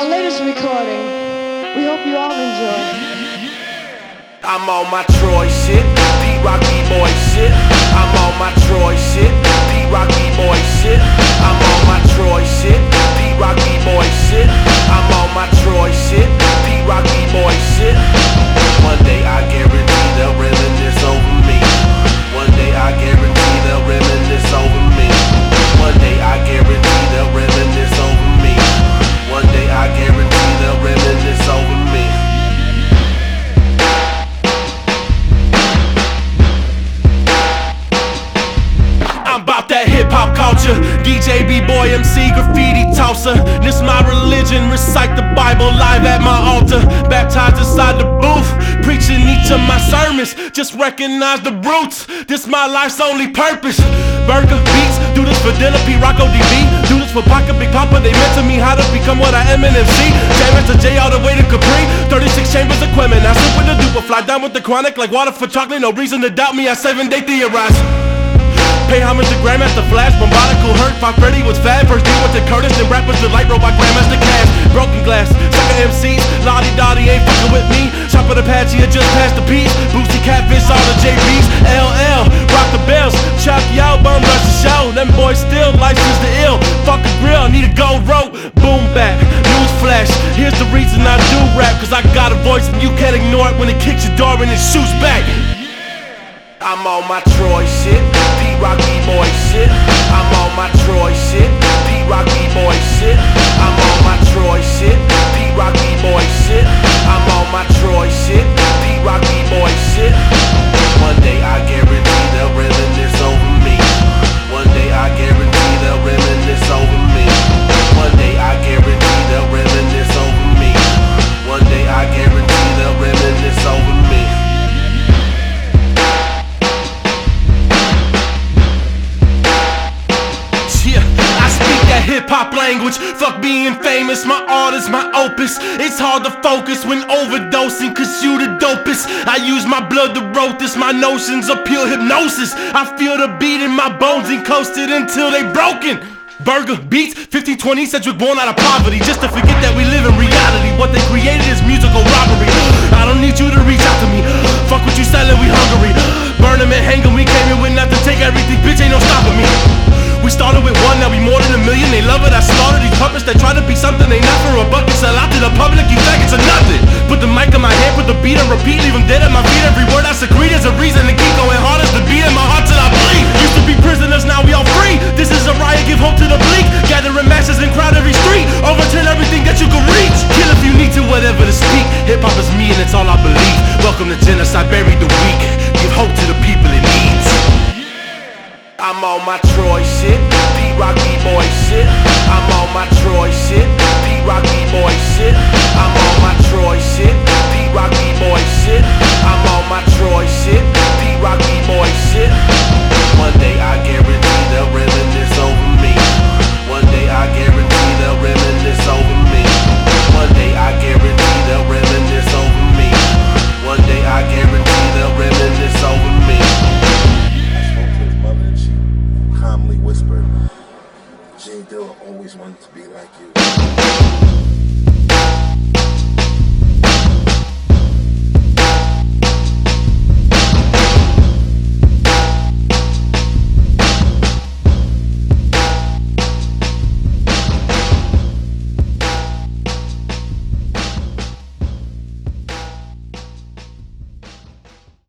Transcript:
this recording. We hope you all enjoy. I'm on my Troy shit, Pete Rocky boy shit. I'm on my Troy shit, Pete Rocky boy shit. I'm on my Troy shit, graffiti. This my religion. Recite the Bible live at my altar. Baptized inside the booth. Preaching each of my sermons. Just recognize the roots. This my life's only purpose. Burger beats. Do this for dinner. P. Rocco DB. Do this for Pocket Big Papa. They meant to me how to become what I am in MC. James to J all the way to Capri. 36 chambers equipment. I with the duper. Fly down with the chronic like water for chocolate. No reason to doubt me. I seven day theorize. Pay homage to Grandmaster Flash, Bambaataa Kool Herc, Pop Freddy was fat. First deal with the Curtis, then Rapper's Delight robot Grandmaster Caz. Broken glass, sucker MCs, La Di Da Di ain't fucking with me. Chop of the Apache, I just passed the piece. Bootsy Catfish, all the JBs. LL, rock the bells, chop out, bum rush the show. Them boys still license the ill. Fuck a grill, need a gold rope. Boom bap, news flash. Here's the reason I do rap, cause I got a voice and you can't ignore it when it kicks your door and it shoots back. I'm on my Troy shit, Pete Rocky boy shit. I'm on my Troy shit, hop language. Fuck being famous, my art is my opus. It's hard to focus when overdosing, cause you the dopest. I use my blood to wrote this, my notions of pure hypnosis. I feel the beat in my bones and coasted until they broken. Burger beats, 1520 Cedric born out of poverty. Just to forget that we live in reality. What they created is musical robbery. I don't need you to reach out to me. Fuck what you selling, we hungry. Burn 'em and hang 'em, we came the public, you faggots are nothing. Put the mic in my hand, put the beat and repeat, leave them dead at my feet. Every word I secrete is a reason to keep going hard as the beat in my heart till I bleed. Used to be prisoners, now we all free. This is a riot, give hope to the bleak. Gathering masses and crowd every street. Overturn everything that you can reach. Kill if you need to, whatever to speak. Hip hop is me and it's all I believe. Welcome to genocide, bury the weak. Give hope to the people in needs. I'm on my Troy shit, Pete Rocky boy shit. I'm on my Troy shit, Rocky boy shit. I'm on my Troy shit, J Dilla always wanted to be like you.